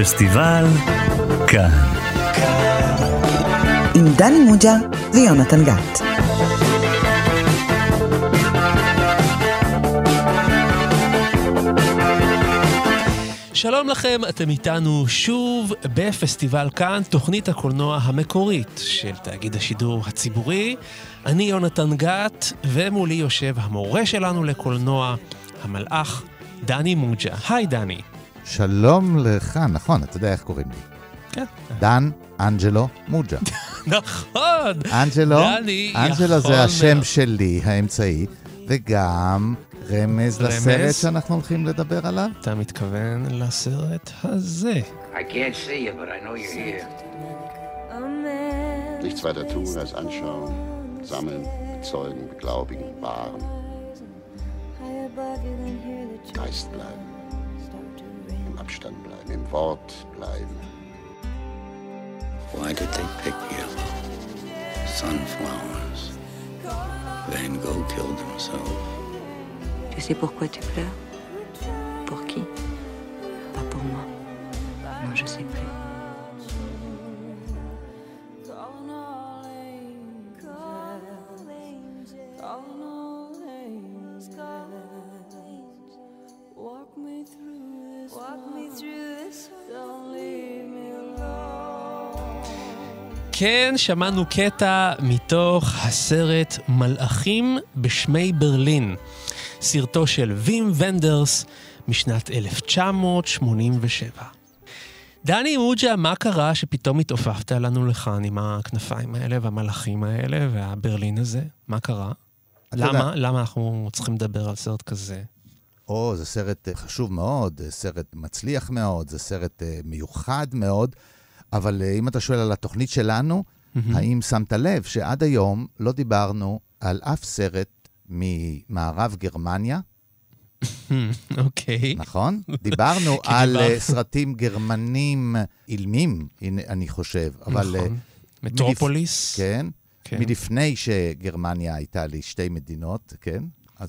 פסטיבל כאן. עם דני מוג'ה ויונתן גת. שלום לכם, אתם איתנו שוב בפסטיבל כאן, תוכנית הקולנוע המקורית של תאגיד השידור הציבורי. אני יונתן גת, ומולי יושב המורה שלנו לקולנוע, המלאך דני מוג'ה. היי דני. שלום לך, נכון, אתה יודע איך קוראים לי. כן. דן אנג'לו מוג'ה. נכון. אנג'לו, אנג'לו זה השם. שלי, האמצעי, וגם רמז רמז? לסרט שאנחנו הולכים לדבר עליו. אתה מתכוון לסרט הזה. I can't see you, but I know you're here. Nichts weiter tun als anschauen, sammeln, bezeugen, beglaubigen, wahren. Geist bleiben. Im Abstand bleiben, im Wort bleiben. Why did they pick you? Sunflowers. Van Gogh killed himself. Tu sais pourquoi tu pleures? Pour qui? Pas pour moi. Non, je sais plus. כן, שמענו קטע מתוך הסרט מלאכים בשמי ברלין, סרטו של וים ונדרס משנת 1987. דני מוג'ה, מה קרה שפתאום התעופפת לנו לכאן עם הכנפיים האלה והמלאכים האלה והברלין הזה? מה קרה? למה? יודע- למה אנחנו צריכים לדבר על סרט כזה? או, זה סרט אה, חשוב מאוד, זה סרט מצליח מאוד, זה סרט אה, מיוחד מאוד, אבל אה, אם אתה שואל על התוכנית שלנו, האם שמת לב שעד היום לא דיברנו על אף סרט ממערב גרמניה, אוקיי. נכון? דיברנו על סרטים גרמנים אילמים, אני חושב, אבל... נכון. מטרופוליס. כן, כן. מלפני שגרמניה הייתה לי שתי מדינות, כן?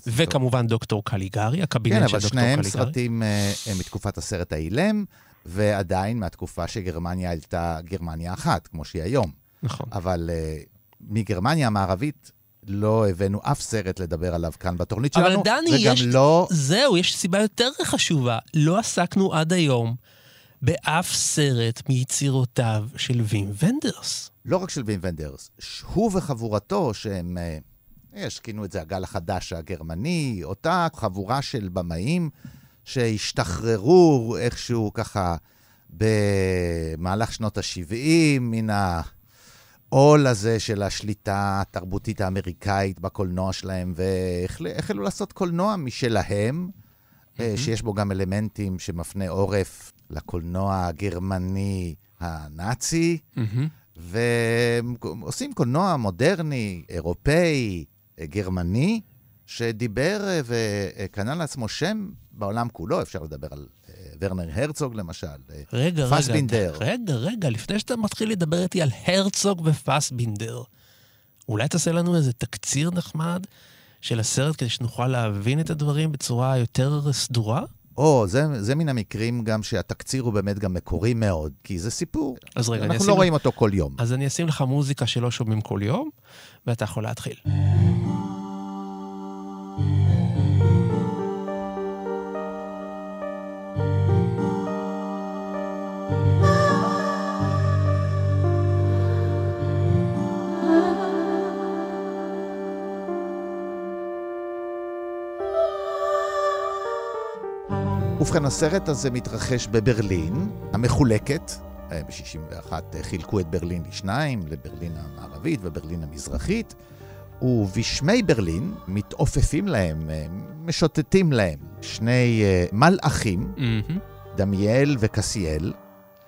וכמובן דוקטור קליגרי, הקבינט כן, של אבל דוקטור שניהם קליגרי. סרטים אה, אה, מתקופת הסרט האילם, ועדיין מהתקופה שגרמניה הייתה גרמניה אחת, כמו שהיא היום. נכון. אבל אה, מגרמניה המערבית לא הבאנו אף סרט לדבר עליו כאן בתוכנית אבל שלנו, דני, וגם יש... לא... זהו, יש סיבה יותר חשובה. לא עסקנו עד היום באף סרט מיצירותיו של וים ונדרס. לא רק של וים ונדרס, הוא וחבורתו, שהם, אה, יש, כינו את זה הגל החדש הגרמני, אותה חבורה של במאים שהשתחררו איכשהו ככה במהלך שנות ה-70 מן העול הזה של השליטה התרבותית האמריקאית בקולנוע שלהם, והחלו לעשות קולנוע משלהם, אה, שיש בו גם אלמנטים שמפנה עורף לקולנוע הגרמני הנאצי. ועושים קולנוע מודרני, אירופאי, גרמני, שדיבר אה, וקנה לעצמו שם בעולם כולו. אפשר לדבר על אה, ורנר הרצוג למשל, אה, רגע, רגע, פסבינדר. רגע, רגע, לפני שאתה מתחיל לדבר איתי על הרצוג ופסבינדר, אולי תעשה לנו איזה תקציר נחמד של הסרט כדי שנוכל להבין את הדברים בצורה יותר סדורה? או, זה, זה מן המקרים גם שהתקציר הוא באמת גם מקורי מאוד, כי זה סיפור. אז רגע, אנחנו לא לך- רואים אותו כל יום. אז אני אשים לך מוזיקה שלא שומעים כל יום, ואתה יכול להתחיל. ובכן, הסרט הזה מתרחש בברלין, המחולקת. ב-61 חילקו את ברלין לשניים, לברלין המערבית וברלין המזרחית, ובשמי ברלין מתעופפים להם, אה, משוטטים להם, שני אה, מלאכים, מהמם. דמיאל וקסיאל,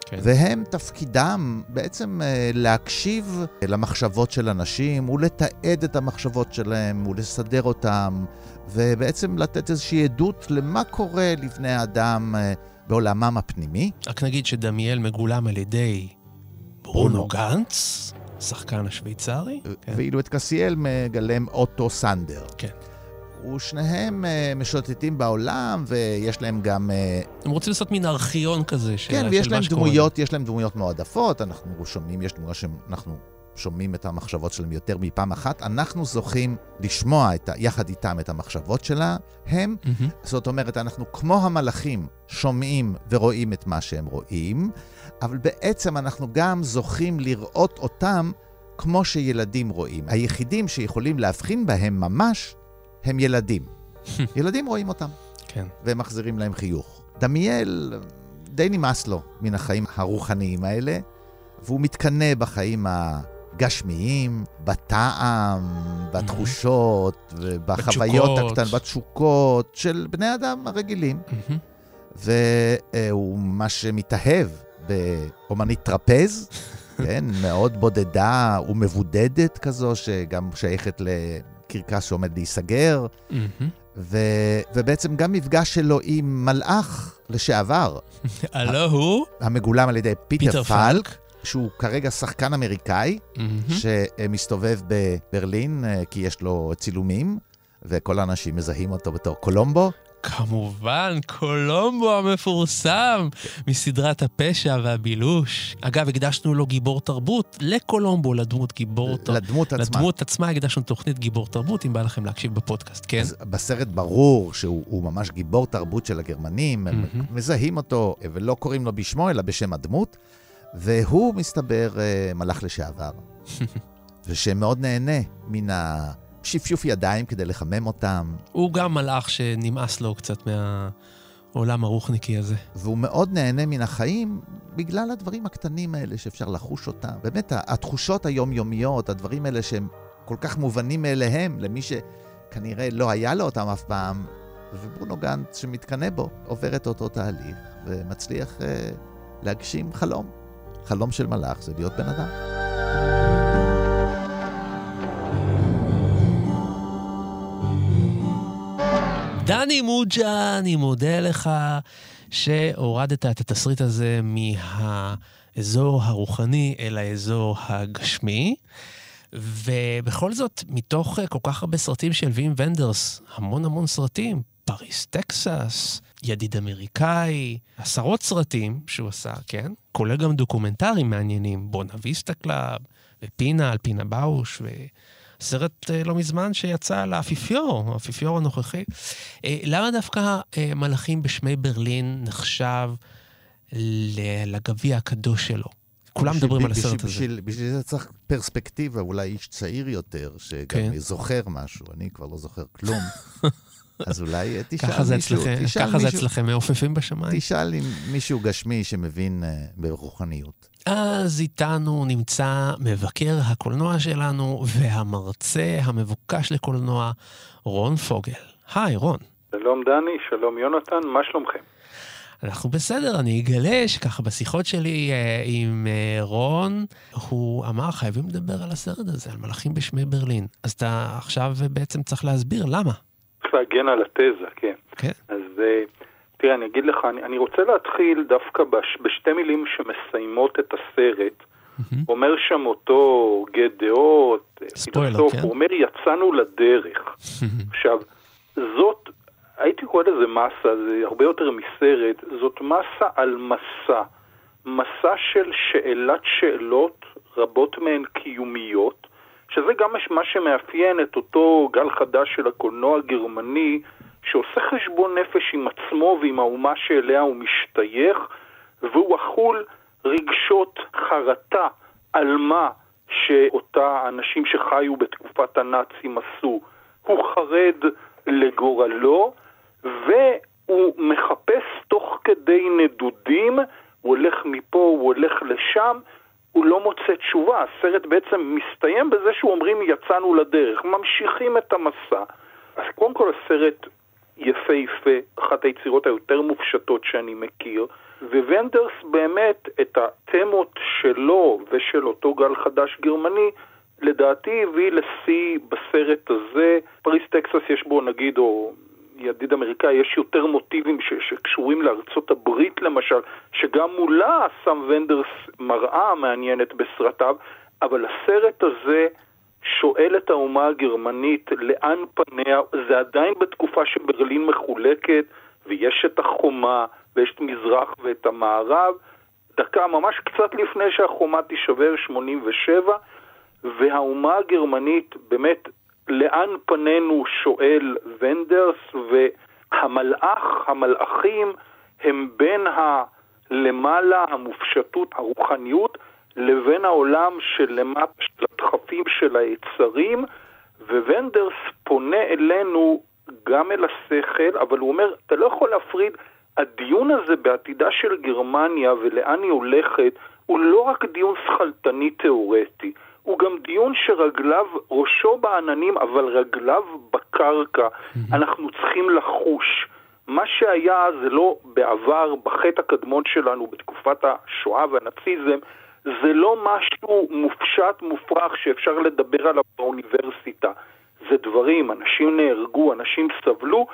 כן. והם תפקידם בעצם אה, להקשיב למחשבות של אנשים ולתעד את המחשבות שלהם ולסדר אותם, ובעצם לתת איזושהי עדות למה קורה לבני האדם בעולמם הפנימי. רק נגיד שדמיאל מגולם על ידי ברונו גנץ, שחקן השוויצרי. כן. ואילו את קסיאל מגלם אוטו סנדר. כן. ושניהם אה, משוטטים בעולם, ויש להם גם... אה, הם רוצים לעשות מין ארכיון כזה של, כן, של ויש מה להם. דמויות, יש להם דמויות מועדפות, אנחנו שומעים, יש דמויות שאנחנו שומעים את המחשבות שלהם יותר מפעם אחת. אנחנו זוכים לשמוע את ה, יחד איתם את המחשבות שלהם. מהמם. זאת אומרת, אנחנו כמו המלאכים שומעים ורואים את מה שהם רואים, אבל בעצם אנחנו גם זוכים לראות אותם כמו שילדים רואים. היחידים שיכולים להבחין בהם ממש הם ילדים. ילדים רואים אותם, כן. והם מחזירים להם חיוך. דמיאל די נמאס לו מן החיים הרוחניים האלה, והוא מתקנא בחיים הגשמיים, בטעם, בתחושות, ובחוויות בתשוקות. הקטנות, בתשוקות של בני אדם הרגילים. מהמם. והוא ממש מתאהב באומנית טרפז, כן, מאוד בודדה ומבודדת כזו, שגם שייכת לקרקס שעומד להיסגר, מהמם. ו... ובעצם גם מפגש שלו עם מלאך לשעבר, הלא הוא המגולם על ידי פיטר, פיטר פלק, פלק. שהוא כרגע שחקן אמריקאי, מהמם. שמסתובב בברלין, אה, כי יש לו צילומים, וכל האנשים מזהים אותו בתור קולומבו. כמובן, קולומבו המפורסם מסדרת הפשע והבילוש. אגב, הקדשנו לו גיבור תרבות, לקולומבו, לדמות גיבור תרבות. לדמות עצמה. לדמות עצמה הקדשנו תוכנית גיבור תרבות, אם בא לכם להקשיב בפודקאסט, כן? אז בסרט ברור שהוא הוא ממש גיבור תרבות של הגרמנים, הם. מזהים אותו, ולא קוראים לו בשמו, אלא בשם הדמות, והוא, מסתבר, אה, מלאך לשעבר, ושמאוד נהנה מן השפשוף ידיים כדי לחמם אותם, הוא גם מלאך שנמאס לו קצת מהעולם הרוחניקי הזה. והוא מאוד נהנה מן החיים בגלל הדברים הקטנים האלה שאפשר לחוש אותם. באמת, התחושות היומיומיות, הדברים האלה שהם כל כך מובנים מאליהם למי שכנראה לא היה לו אותם אף פעם, וברונו גנץ שמתקנא בו, עובר את אותו תהליך ומצליח אה, להגשים חלום. חלום של מלאך זה להיות בן אדם. דני מוג'ה, אני מודה לך שהורדת את התסריט הזה מהאזור הרוחני אל האזור הגשמי. ובכל זאת, מתוך כל כך הרבה סרטים של וים ונדרס, המון המון סרטים, פריס, טקסס, ידיד אמריקאי, עשרות סרטים שהוא עשה, כן? כולל גם דוקומנטרים מעניינים, בואנה ויסטה קלאב, ופינה על פינה באוש, וסרט אה, לא מזמן שיצא על האפיפיור, האפיפיור הנוכחי. אה, למה דווקא אה, מלאכים בשמי ברלין נחשב לגביע הקדוש שלו? כולם בשביל- מדברים על בשביל- הסרט הזה. בשביל, בשביל זה צריך פרספקטיבה, אולי איש צעיר יותר, שגם כן. זוכר משהו, אני כבר לא זוכר כלום. אז אולי תשאל ככה זה מישהו, אצלכם, תשאל ככה זה מישהו- אצלכם מעופפים בשמיים. תשאל אם מישהו גשמי שמבין אה, ברוחניות. אז איתנו נמצא מבקר הקולנוע שלנו והמרצה המבוקש לקולנוע, רון פוגל. היי, רון. שלום דני, שלום יונתן, מה שלומכם? אנחנו בסדר, אני אגלה שככה בשיחות שלי אה, עם אה, רון, הוא אמר, חייבים לדבר על הסרט הזה, על מלאכים בשמי ברלין. אז אתה עכשיו בעצם צריך להסביר למה. צריך להגן על התזה, כן. כן. אז אה, תראה, אני אגיד לך, אני, אני רוצה להתחיל דווקא בש, בשתי מילים שמסיימות את הסרט. מהמם. אומר שם אותו גט דעות, אה, ספוילר, כן. הוא אומר, יצאנו לדרך. עכשיו, זאת, הייתי קורא לזה מסה, זה הרבה יותר מסרט, זאת מסה על מסע. מסע של שאלת שאלות, רבות מהן קיומיות, שזה גם מה שמאפיין את אותו גל חדש של הקולנוע הגרמני, שעושה חשבון נפש עם עצמו ועם האומה שאליה הוא משתייך, והוא אכול רגשות חרטה על מה שאותה אנשים שחיו בתקופת הנאצים עשו. הוא חרד לגורלו, והוא מחפש תוך כדי נדודים, הוא הולך מפה, הוא הולך לשם, הוא לא מוצא תשובה. הסרט בעצם מסתיים בזה שהוא אומרים יצאנו לדרך, ממשיכים את המסע. אז קודם כל הסרט יפהפה, אחת היצירות היותר מופשטות שאני מכיר, וונדרס באמת את התמות שלו ושל אותו גל חדש גרמני, לדעתי הביא לשיא בסרט הזה. פריס טקסס יש בו נגיד, או ידיד אמריקאי, יש יותר מוטיבים ש- שקשורים לארצות הברית למשל, שגם מולה שם ונדרס מראה מעניינת בסרטיו, אבל הסרט הזה שואל את האומה הגרמנית לאן פניה, זה עדיין בתקופה שברלין מחולקת, ויש את החומה, ויש את מזרח ואת המערב, דקה ממש קצת לפני שהחומה תישבר, 87, והאומה הגרמנית באמת, לאן פנינו שואל ונדרס, והמלאך, המלאכים, הם בין הלמעלה, המופשטות, הרוחניות, לבין העולם שלמטה, של הדחפים של היצרים, וונדרס פונה אלינו גם אל השכל, אבל הוא אומר, אתה לא יכול להפריד, הדיון הזה בעתידה של גרמניה ולאן היא הולכת, הוא לא רק דיון שכלתני תיאורטי, הוא גם דיון שרגליו, ראשו בעננים, אבל רגליו בקרקע. אנחנו צריכים לחוש. מה שהיה זה לא בעבר, בחטא הקדמון שלנו, בתקופת השואה והנאציזם, זה לא משהו מופשט, מופרך, שאפשר לדבר עליו באוניברסיטה. זה דברים, אנשים נהרגו, אנשים סבלו,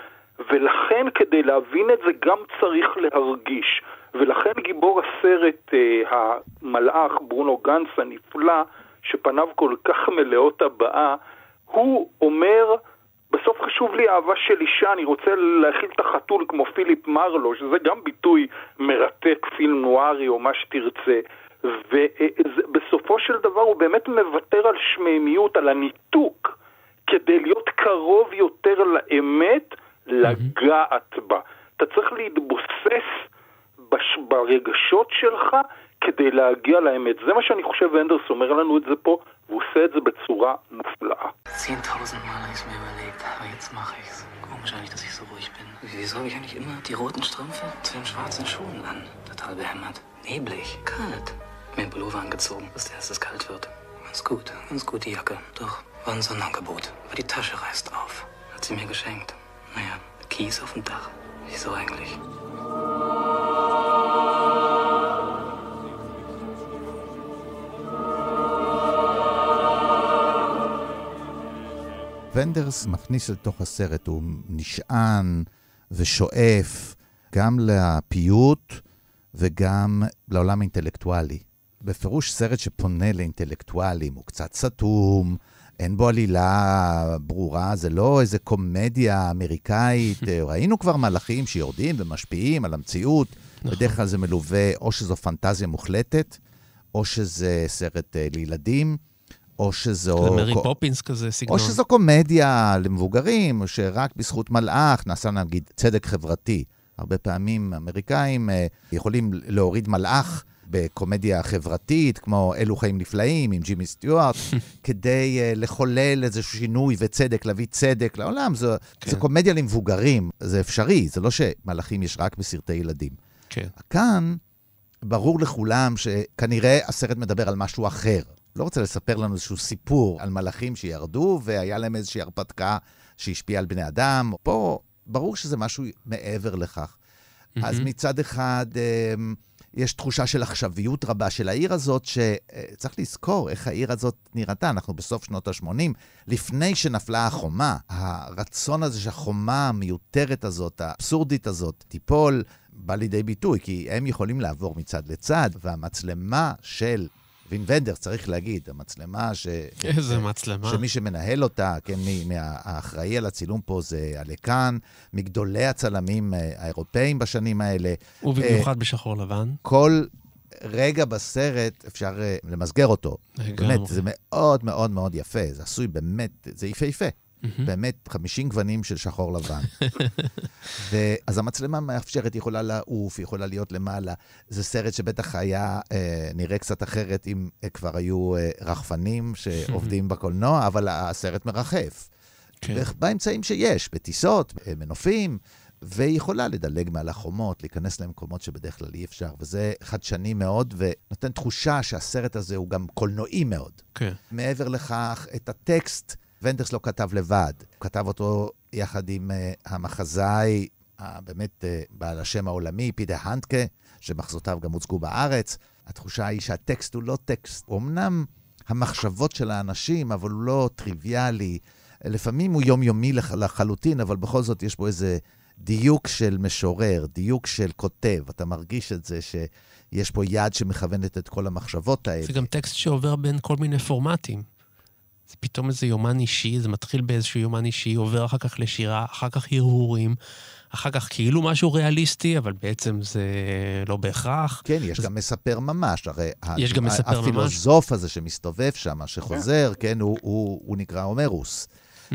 ולכן כדי להבין את זה גם צריך להרגיש. ולכן גיבור הסרט, אה, המלאך, ברונו גנץ הנפלא, שפניו כל כך מלאות הבאה, הוא אומר, בסוף חשוב לי אהבה של אישה, אני רוצה להכיל את החתול כמו פיליפ מרלו, שזה גם ביטוי מרתק, פילם נוארי או מה שתרצה. ובסופו של דבר הוא באמת מוותר על שמימיות, על הניתוק, כדי להיות קרוב יותר לאמת, לגעת בה. אתה צריך להתבוסס בש... ברגשות שלך כדי להגיע לאמת. זה מה שאני חושב ואנדרס אומר לנו את זה פה, והוא עושה את זה בצורה מופלאה. Wieso habe ich eigentlich immer die roten Strümpfe zu den schwarzen Schuhen an? Total behämmert. Neblig, kalt. mir einen Pullover angezogen, bis erst es kalt wird. Ganz gut, ganz gut die Jacke. Doch, war ein Sonderangebot. Aber die Tasche reißt auf. Hat sie mir geschenkt. Naja, Kies auf dem Dach. Wieso eigentlich? ונדרס מכניס לתוך הסרט, הוא נשען ושואף גם לפיוט וגם לעולם האינטלקטואלי. בפירוש סרט שפונה לאינטלקטואלים, הוא קצת סתום, אין בו עלילה ברורה, זה לא איזה קומדיה אמריקאית. ראינו כבר מלאכים שיורדים ומשפיעים על המציאות. נכון. בדרך כלל זה מלווה, או שזו פנטזיה מוחלטת, או שזה סרט uh, לילדים, או שזו... זה מרי פופינס כזה, סגנון. או שזו קומדיה למבוגרים, או שרק בזכות מלאך נעשה נגיד צדק חברתי. הרבה פעמים אמריקאים uh, יכולים להוריד מלאך. בקומדיה חברתית, כמו אלו חיים נפלאים עם ג'ימי סטיוארט, כדי uh, לחולל איזשהו שינוי וצדק, להביא צדק לעולם. זו, כן. זו קומדיה למבוגרים, זה אפשרי, זה לא שמלאכים יש רק בסרטי ילדים. כן. כאן, ברור לכולם שכנראה הסרט מדבר על משהו אחר. לא רוצה לספר לנו איזשהו סיפור על מלאכים שירדו והיה להם איזושהי הרפתקה שהשפיעה על בני אדם. פה ברור שזה משהו מעבר לכך. Mm-hmm. אז מצד אחד, אמ, יש תחושה של עכשוויות רבה של העיר הזאת, שצריך לזכור איך העיר הזאת נראתה. אנחנו בסוף שנות ה-80, לפני שנפלה החומה. הרצון הזה שהחומה המיותרת הזאת, האבסורדית הזאת, תיפול, בא לידי ביטוי, כי הם יכולים לעבור מצד לצד, והמצלמה של וין ונדרס, צריך להגיד, המצלמה ש... איזה מצלמה. שמי שמנהל אותה, כן, האחראי על הצילום פה זה הלקאן, מגדולי הצלמים אה, האירופאים בשנים האלה. ובמיוחד uh, בשחור לבן. כל רגע בסרט אפשר uh, למסגר אותו. באמת, זה מאוד מאוד מאוד יפה, זה עשוי באמת, זה יפהפה. Mm-hmm. באמת 50 גוונים של שחור לבן. אז המצלמה מאפשרת, היא יכולה לעוף, היא יכולה להיות למעלה. זה סרט שבטח היה אה, נראה קצת אחרת אם אה, כבר היו אה, רחפנים שעובדים בקולנוע, אבל הסרט מרחף. כן. באמצעים שיש, בטיסות, מנופים, והיא יכולה לדלג מעל החומות, להיכנס למקומות שבדרך כלל אי אפשר, וזה חדשני מאוד, ונותן תחושה שהסרט הזה הוא גם קולנועי מאוד. כן. מעבר לכך, את הטקסט, ונדרס לא כתב לבד, הוא כתב אותו יחד עם uh, המחזאי, באמת uh, בעל השם העולמי, פידה הנטקה, שמחזותיו גם הוצגו בארץ. התחושה היא שהטקסט הוא לא טקסט, הוא אמנם המחשבות של האנשים, אבל הוא לא טריוויאלי. לפעמים הוא יומיומי לח, לחלוטין, אבל בכל זאת יש בו איזה דיוק של משורר, דיוק של כותב. אתה מרגיש את זה שיש פה יד שמכוונת את כל המחשבות האלה. זה גם טקסט שעובר בין כל מיני פורמטים. זה פתאום איזה יומן אישי, זה מתחיל באיזשהו יומן אישי, עובר אחר כך לשירה, אחר כך הרהורים, אחר כך כאילו משהו ריאליסטי, אבל בעצם זה לא בהכרח. כן, יש גם מספר ממש, הרי... יש גם מספר ממש. הפילוסוף הזה שמסתובב שם, שחוזר, כן, הוא, הוא, הוא נקרא הומרוס.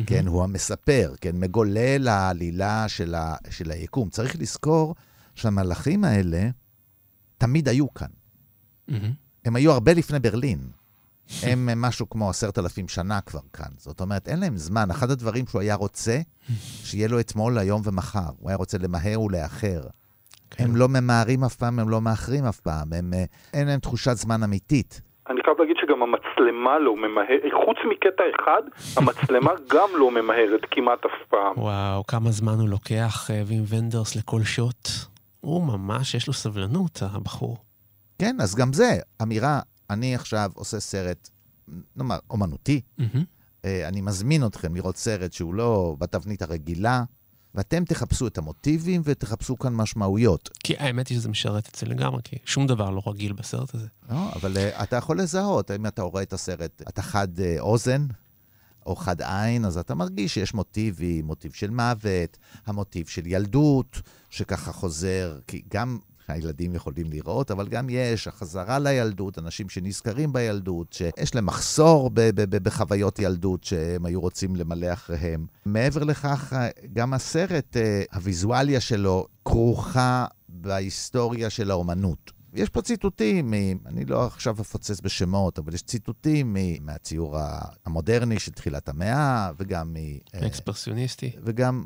כן, הוא המספר, כן, מגולל העלילה של, ה, של היקום. צריך לזכור שהמלאכים האלה תמיד היו כאן. הם היו הרבה לפני ברלין. הם משהו כמו עשרת אלפים שנה כבר כאן. זאת אומרת, אין להם זמן. אחד הדברים שהוא היה רוצה, שיהיה לו אתמול, היום ומחר. הוא היה רוצה למהר ולאחר. כן. הם לא ממהרים אף פעם, הם לא מאחרים אף פעם. הם, אה, אין להם תחושת זמן אמיתית. אני חייב להגיד שגם המצלמה לא ממהרת, חוץ מקטע אחד, המצלמה גם לא ממהרת כמעט אף פעם. וואו, כמה זמן הוא לוקח, אה, וים ונדרס, לכל שוט. הוא ממש, יש לו סבלנות, הבחור. כן, אז גם זה, אמירה, אני עכשיו עושה סרט, נאמר, אומנותי, mm-hmm. אני מזמין אתכם לראות סרט שהוא לא בתבנית הרגילה, ואתם תחפשו את המוטיבים ותחפשו כאן משמעויות. כי האמת היא שזה משרת את זה לגמרי, כי שום דבר לא רגיל בסרט הזה. לא, אבל uh, אתה יכול לזהות, אם אתה רואה את הסרט, אתה חד uh, אוזן או חד עין, אז אתה מרגיש שיש מוטיבים, מוטיב של מוות, המוטיב של ילדות, שככה חוזר, כי גם הילדים יכולים לראות, אבל גם יש החזרה לילדות, אנשים שנזכרים בילדות, שיש להם מחסור ב- ב- ב- בחוויות ילדות שהם היו רוצים למלא אחריהם. מעבר לכך, גם הסרט, אה, הוויזואליה שלו כרוכה בהיסטוריה של האומנות. יש פה ציטוטים, אני לא עכשיו אפוצץ בשמות, אבל יש ציטוטים מהציור המודרני של תחילת המאה, וגם מ... אה, אקספרסיוניסטי. וגם,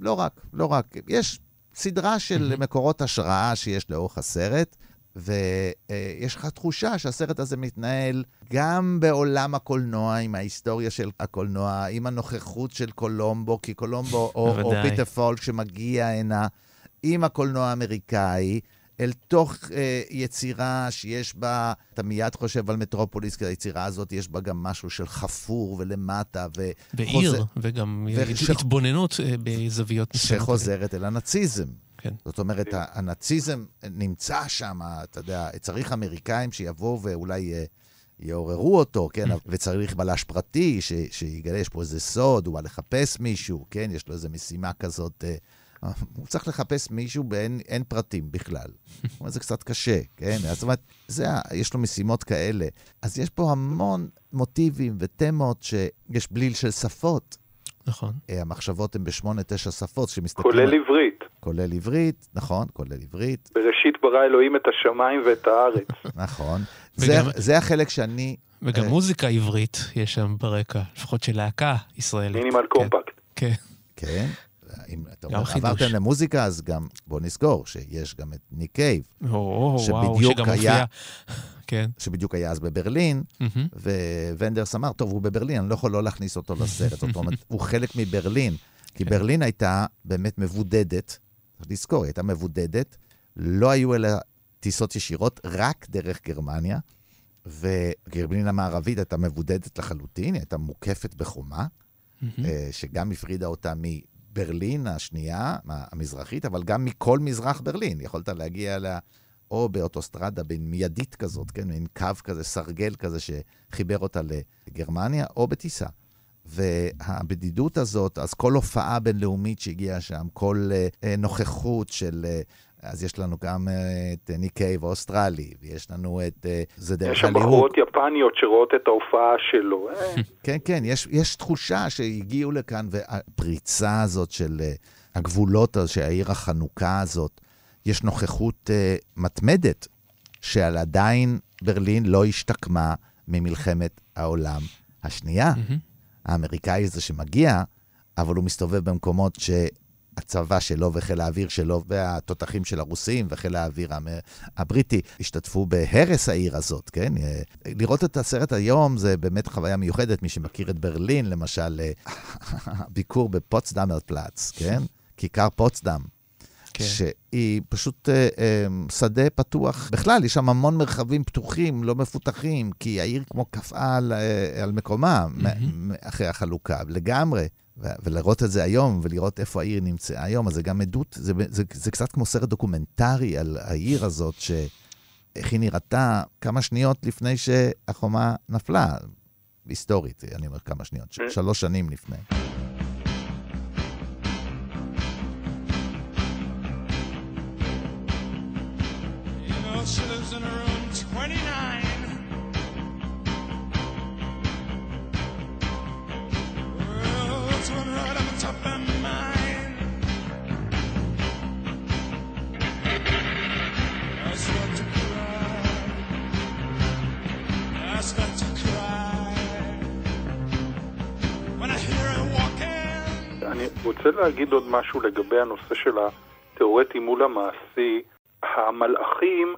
לא רק, לא רק. יש סדרה של mm-hmm. מקורות השראה שיש לאורך הסרט, ויש לך תחושה שהסרט הזה מתנהל גם בעולם הקולנוע, עם ההיסטוריה של הקולנוע, עם הנוכחות של קולומבו, כי קולומבו או, או פיטר פלק שמגיע הנה, עם הקולנוע האמריקאי. אל תוך אה, יצירה שיש בה, אתה מיד חושב על מטרופוליס, כי היצירה הזאת יש בה גם משהו של חפור ולמטה, ו... ועיר, חוזר, וגם ו... התבוננות אה, בזוויות מסוימות. שחוזרת אל הנאציזם. כן. זאת אומרת, הנאציזם נמצא שם, אתה יודע, צריך אמריקאים שיבואו ואולי... אה, יעוררו אותו, כן? וצריך בלש פרטי ש, שיגלה, יש פה איזה סוד, הוא בא לחפש מישהו, כן? יש לו איזו משימה כזאת אה, הוא צריך לחפש מישהו ואין פרטים בכלל. זה קצת קשה, כן? זאת אומרת, זה, יש לו משימות כאלה. אז יש פה המון מוטיבים ותמות שיש בליל של שפות. נכון. אה, המחשבות הן בשמונה, תשע שפות שמסתכלים... כולל עברית. כולל עברית, נכון, כולל עברית. בראשית ברא אלוהים את השמיים ואת הארץ. נכון. וגם... זה, זה החלק שאני... וגם uh... מוזיקה עברית יש שם ברקע, לפחות של להקה ישראלית. מינימל כן. קומפקט. כן. כן. אם אתה אומר, עברתם למוזיקה, אז גם בוא נזכור שיש גם את ניק קייב, שבדיוק היה... כן. שבדיוק היה אז בברלין, וונדרס אמר, טוב, הוא בברלין, אני לא יכול לא להכניס אותו לסרט. זאת אומרת, הוא חלק מברלין, כי כן. ברלין הייתה באמת מבודדת, צריך לזכור, היא הייתה מבודדת, לא היו אלא טיסות ישירות רק דרך גרמניה, וגרמניה המערבית הייתה מבודדת לחלוטין, היא הייתה מוקפת בחומה, שגם הפרידה אותה ברלין השנייה, המזרחית, אבל גם מכל מזרח ברלין. יכולת להגיע אליה או באוטוסטרדה בין מיידית כזאת, כן, מין קו כזה, סרגל כזה שחיבר אותה לגרמניה, או בטיסה. והבדידות הזאת, אז כל הופעה בינלאומית שהגיעה שם, כל uh, נוכחות של uh, אז יש לנו גם אה, את ניק קייב האוסטרלי, ויש לנו את... אה, זה דרך הליהוק. יש שם בחורות יפניות שרואות את ההופעה שלו. אה. כן, כן, יש, יש תחושה שהגיעו לכאן, והפריצה הזאת של הגבולות, שהעיר החנוכה הזאת, יש נוכחות uh, מתמדת, שעל עדיין ברלין לא השתקמה ממלחמת העולם השנייה. Mm-hmm. האמריקאי הזה שמגיע, אבל הוא מסתובב במקומות ש... הצבא שלו וחיל האוויר שלו והתותחים של הרוסים וחיל האוויר הבריטי השתתפו בהרס העיר הזאת, כן? לראות את הסרט היום זה באמת חוויה מיוחדת. מי שמכיר את ברלין, למשל, ביקור בפוצדאמר פלאץ, כן? כיכר פוצדם. כן. שהיא פשוט אה, אה, שדה פתוח. בכלל, יש שם המון מרחבים פתוחים, לא מפותחים, כי העיר כמו קפאה על, אה, על מקומה mm-hmm. אחרי החלוקה, לגמרי. ולראות את זה היום, ולראות איפה העיר נמצאה היום, אז זה גם עדות, זה, זה, זה קצת כמו סרט דוקומנטרי על העיר הזאת, שאיך היא נראתה כמה שניות לפני שהחומה נפלה. היסטורית, אני אומר כמה שניות, ש- שלוש שנים לפני. You know, אני רוצה להגיד עוד משהו לגבי הנושא של התיאורטי מול המעשי. המלאכים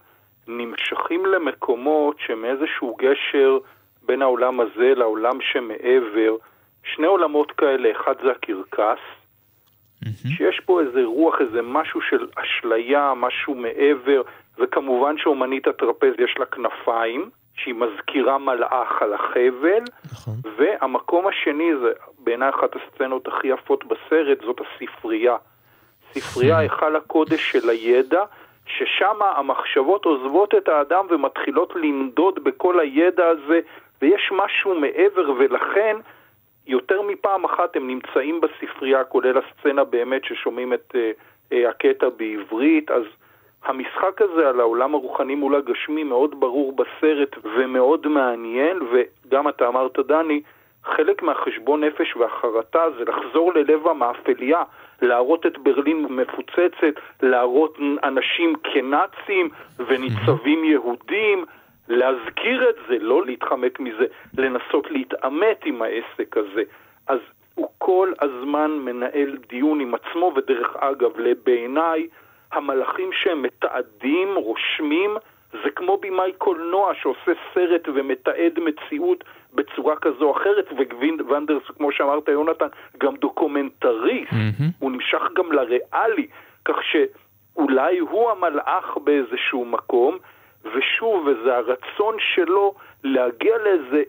נמשכים למקומות שהם איזשהו גשר בין העולם הזה לעולם שמעבר. שני עולמות כאלה, אחד זה הקרקס, שיש פה איזה רוח, איזה משהו של אשליה, משהו מעבר, וכמובן שאומנית הטרפז יש לה כנפיים, שהיא מזכירה מלאך על החבל, נכון. והמקום השני זה בעיניי אחת הסצנות הכי יפות בסרט, זאת הספרייה. ספרייה, היכל הקודש של הידע, ששם המחשבות עוזבות את האדם ומתחילות לנדוד בכל הידע הזה, ויש משהו מעבר, ולכן יותר מפעם אחת הם נמצאים בספרייה, כולל הסצנה באמת ששומעים את uh, הקטע בעברית, אז המשחק הזה על העולם הרוחני מול הגשמי מאוד ברור בסרט ומאוד מעניין, וגם אתה אמרת, דני, חלק מהחשבון נפש והחרטה זה לחזור ללב המאפליה, להראות את ברלין מפוצצת, להראות אנשים כנאצים וניצבים יהודים, להזכיר את זה, לא להתחמק מזה, לנסות להתעמת עם העסק הזה. אז הוא כל הזמן מנהל דיון עם עצמו, ודרך אגב, בעיניי, המלאכים שהם מתעדים, רושמים, זה כמו במאי קולנוע שעושה סרט ומתעד מציאות בצורה כזו או אחרת, ווים ונדרס, כמו שאמרת יונתן, גם דוקומנטריסט, הוא נמשך גם לריאלי, כך שאולי הוא המלאך באיזשהו מקום, ושוב, וזה הרצון שלו להגיע לאיזה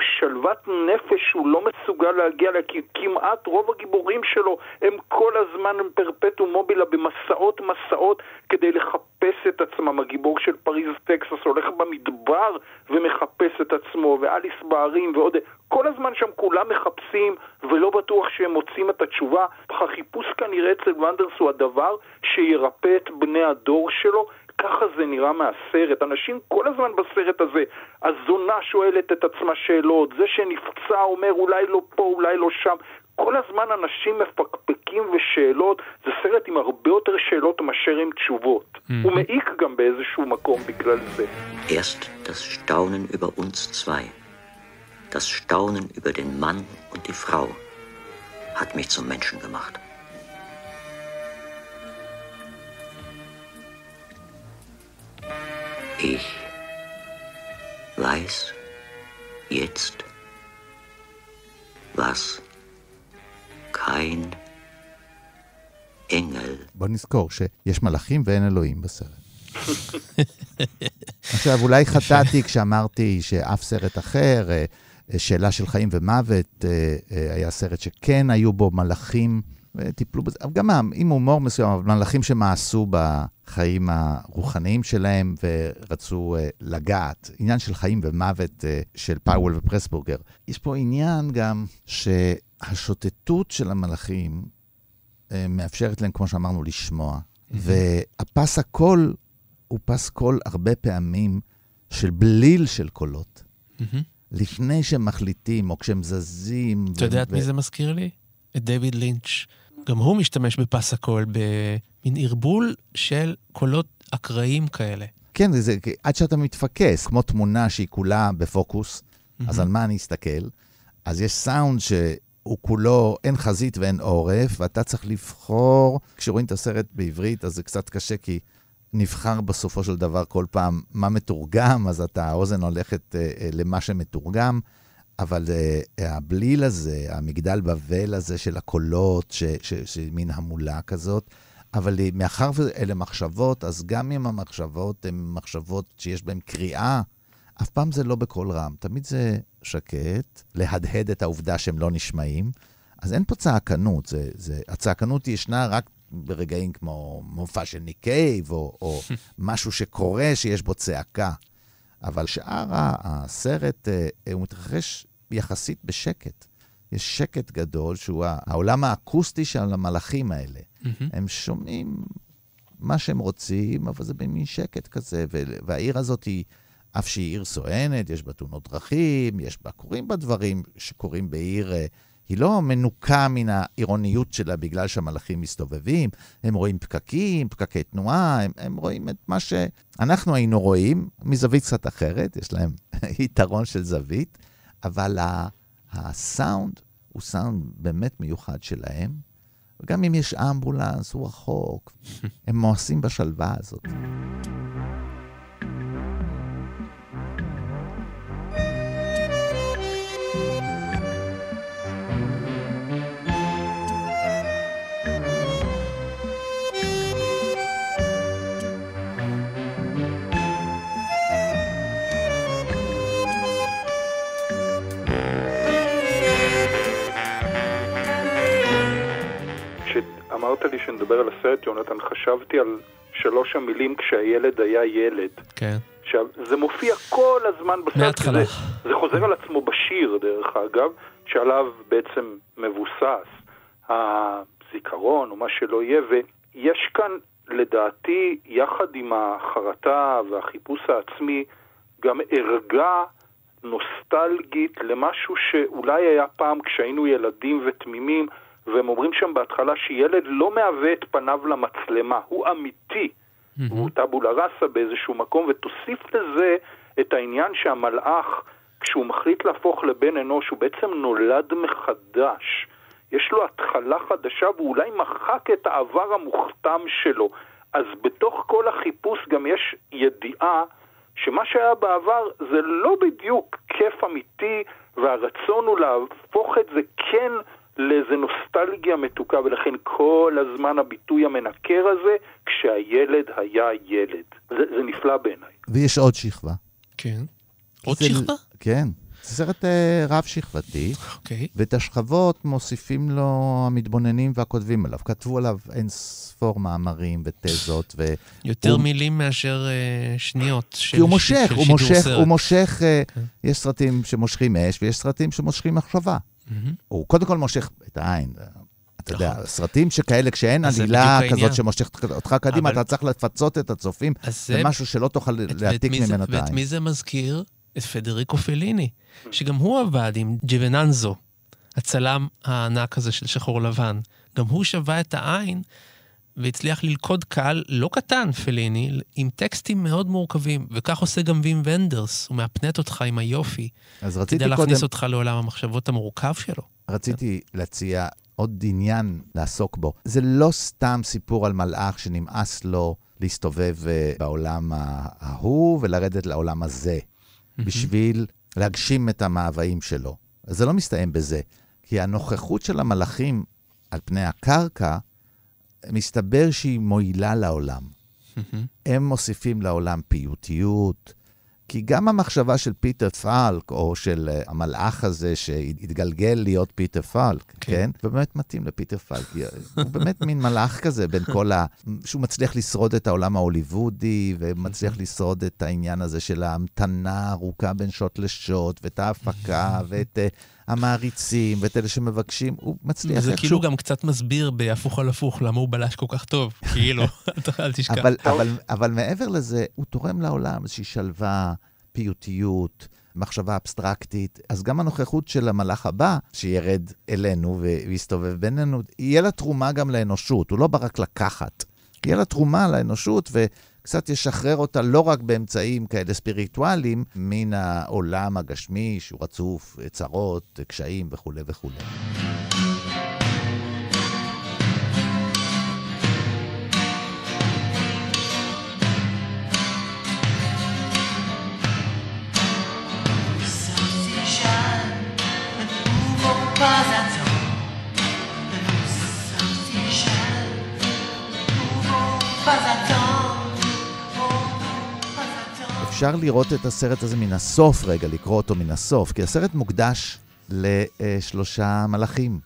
שלוות נפש שהוא לא מסוגל להגיע אליה, כי כמעט רוב הגיבורים שלו הם כל הזמן פרפטואום מובילה במסעות מסעות כדי לחפש את עצמם. הגיבור של פריז טקסס הולך במדבר ומחפש את עצמו, ואליס בערים ועוד... כל הזמן שם כולם מחפשים ולא בטוח שהם מוצאים את התשובה. החיפוש כנראה אצל ונדרס הוא הדבר שירפא את בני הדור שלו. ככה זה נראה מהסרט. אנשים כל הזמן בסרט הזה, הזונה שואלת את עצמה שאלות, זה שנפצע אומר אולי לא פה, אולי לא שם. כל הזמן אנשים מפקפקים ושאלות, זה סרט עם הרבה יותר שאלות מאשר עם תשובות. Mm-hmm. הוא מעיק גם באיזשהו מקום בגלל זה. Erst das Staunen über uns zwei, das Staunen über den Mann und die Frau hat mich zum Menschen gemacht. Ich weiß jetzt, was kein Engel. בוא נזכור שיש מלאכים ואין אלוהים בסרט. עכשיו, אולי חטאתי כשאמרתי שאף סרט אחר, אה, שאלה של חיים ומוות, אה, אה, היה סרט שכן היו בו מלאכים, וטיפלו בזה, גם עם הומור מסוים, אבל מלאכים שמאסו בחיים הרוחניים שלהם ורצו לגעת. עניין של חיים ומוות של פאוול ופרסבורגר. יש פה עניין גם שהשוטטות של המלאכים מאפשרת להם, כמו שאמרנו, לשמוע. והפס הקול הוא פס קול הרבה פעמים של בליל של קולות. לפני שהם מחליטים, או כשהם זזים. אתה יודע את מי זה מזכיר לי? את דיוויד לינץ'. גם הוא משתמש בפס הקול במין ערבול של קולות אקראיים כאלה. כן, זה, עד שאתה מתפקס, כמו תמונה שהיא כולה בפוקוס, אז על מה אני אסתכל? אז יש סאונד שהוא כולו, אין חזית ואין עורף, ואתה צריך לבחור, כשרואים את הסרט בעברית, אז זה קצת קשה, כי נבחר בסופו של דבר כל פעם מה מתורגם, אז אתה, האוזן הולכת אה, אה, למה שמתורגם, אבל אה, הבליל הזה, המגדל בבל הזה של הקולות, ש, ש, ש, מין המולה כזאת, אבל מאחר ואלה מחשבות, אז גם אם המחשבות הן מחשבות שיש בהן קריאה, אף פעם זה לא בקול רם, תמיד זה שקט, להדהד את העובדה שהם לא נשמעים. אז אין פה צעקנות, זה, זה, הצעקנות ישנה רק ברגעים כמו מופע של ניק קייב, או, או משהו שקורה שיש בו צעקה. אבל שאר הסרט, הוא מתרחש יחסית בשקט. יש שקט גדול, שהוא העולם האקוסטי של המלאכים האלה. מהמם. הם שומעים מה שהם רוצים, אבל זה במין שקט כזה. והעיר הזאת היא, אף שהיא עיר סואנת, יש בה תאונות דרכים, יש בה, קורים בה דברים שקורים בעיר, אה, היא לא מנוקה מן העירוניות שלה בגלל שהמלאכים מסתובבים. הם רואים פקקים, פקקי תנועה, הם, הם רואים את מה שאנחנו היינו רואים, מזווית קצת אחרת, יש להם יתרון של זווית, אבל הסאונד הוא סאונד באמת מיוחד שלהם. וגם אם יש אמבולנס, הוא רחוק. הם מואסים בשלווה הזאת. כשאמרת לי שנדבר על הסרט, יונתן, חשבתי על שלוש המילים כשהילד היה ילד. כן. עכשיו, זה מופיע כל הזמן בסרט. מההתחלה. זה, זה חוזר על עצמו בשיר, דרך אגב, שעליו בעצם מבוסס הזיכרון, או מה שלא יהיה, ויש כאן, לדעתי, יחד עם החרטה והחיפוש העצמי, גם ערגה נוסטלגית למשהו שאולי היה פעם כשהיינו ילדים ותמימים, והם אומרים שם בהתחלה שילד לא מהווה את פניו למצלמה, הוא אמיתי. הוא טבולה ראסה באיזשהו מקום, ותוסיף לזה את העניין שהמלאך, כשהוא מחליט להפוך לבן אנוש, הוא בעצם נולד מחדש. יש לו התחלה חדשה, ואולי מחק את העבר המוכתם שלו. אז בתוך כל החיפוש גם יש ידיעה שמה שהיה בעבר זה לא בדיוק כיף אמיתי, והרצון הוא להפוך את זה כן לאיזה נוסטלגיה מתוקה, ולכן כל הזמן הביטוי המנקר הזה, כשהילד היה ילד. זה, זה נפלא בעיניי. ויש עוד שכבה. כן. עוד זה- שכבה? כן. זה סרט אה, רב-שכבתי, אוקיי. ואת השכבות מוסיפים לו המתבוננים והכותבים עליו. כתבו עליו אין ספור מאמרים ותזות, ו... יותר הוא- מילים מאשר אה, שניות של כי הוא מושך, של הוא שידור מושך, סרט. הוא מושך, אה, כן. יש סרטים שמושכים אש ויש סרטים שמושכים מחשבה. מהמם. הוא קודם כל מושך את העין. אתה יודע, נכון. סרטים שכאלה, כשאין עלילה. כזאת שמושכת אותך קדימה, אתה צריך לפצות את הצופים זה... במשהו שלא תוכל להעתיק ואת ממנו את ואת העין. מי זה מזכיר? את פדריקו פליני, שגם הוא עבד עם ג'ווננזו, הצלם הענק הזה של שחור לבן. גם הוא שווה את העין והצליח ללכוד קהל לא קטן, פליני, עם טקסטים מאוד מורכבים, וכך עושה גם וים ונדרס, הוא מאפנט אותך עם היופי, אז רציתי כדי קודם, להכניס אותך לעולם המחשבות המורכב שלו. רציתי להציע עוד עניין לעסוק בו. זה לא סתם סיפור על מלאך שנמאס לו להסתובב אה, בעולם ההוא ולרדת לעולם הזה, בשביל להגשים את המאוויים שלו. זה לא מסתיים בזה, כי הנוכחות של המלאכים על פני הקרקע, מסתבר שהיא מועילה לעולם. הם מוסיפים לעולם פיוטיות, כי גם המחשבה של פיטר פלק, או של אה, המלאך הזה שהתגלגל להיות פיטר פלק, כן. כן? כן? באמת מתאים לפיטר פלק. הוא באמת מין מלאך כזה בין כל ה... שהוא מצליח לשרוד את העולם ההוליוודי, ומצליח לשרוד את העניין הזה של ההמתנה הארוכה בין שוט לשוט, ואת ההפקה, ואת אה, המעריצים, ואת אלה שמבקשים, הוא מצליח זה איכשהו. כאילו גם קצת מסביר בהפוך על הפוך למה הוא בלש כל כך טוב, כאילו, אל תשכח. אבל, אבל, אבל מעבר לזה, הוא תורם לעולם איזושהי שלווה, פיוטיות, מחשבה אבסטרקטית. אז גם הנוכחות של המלאך הבא, שירד אלינו ויסתובב בינינו, יהיה לה תרומה גם לאנושות. הוא לא בא רק לקחת. יהיה לה תרומה לאנושות, וקצת ישחרר אותה לא רק באמצעים כאלה ספיריטואליים, מן העולם הגשמי, שהוא רצוף צרות, קשיים וכולי וכולי. אפשר לראות את הסרט הזה מן הסוף רגע, לקרוא אותו מן הסוף, כי הסרט מוקדש לשלושה מלאכים.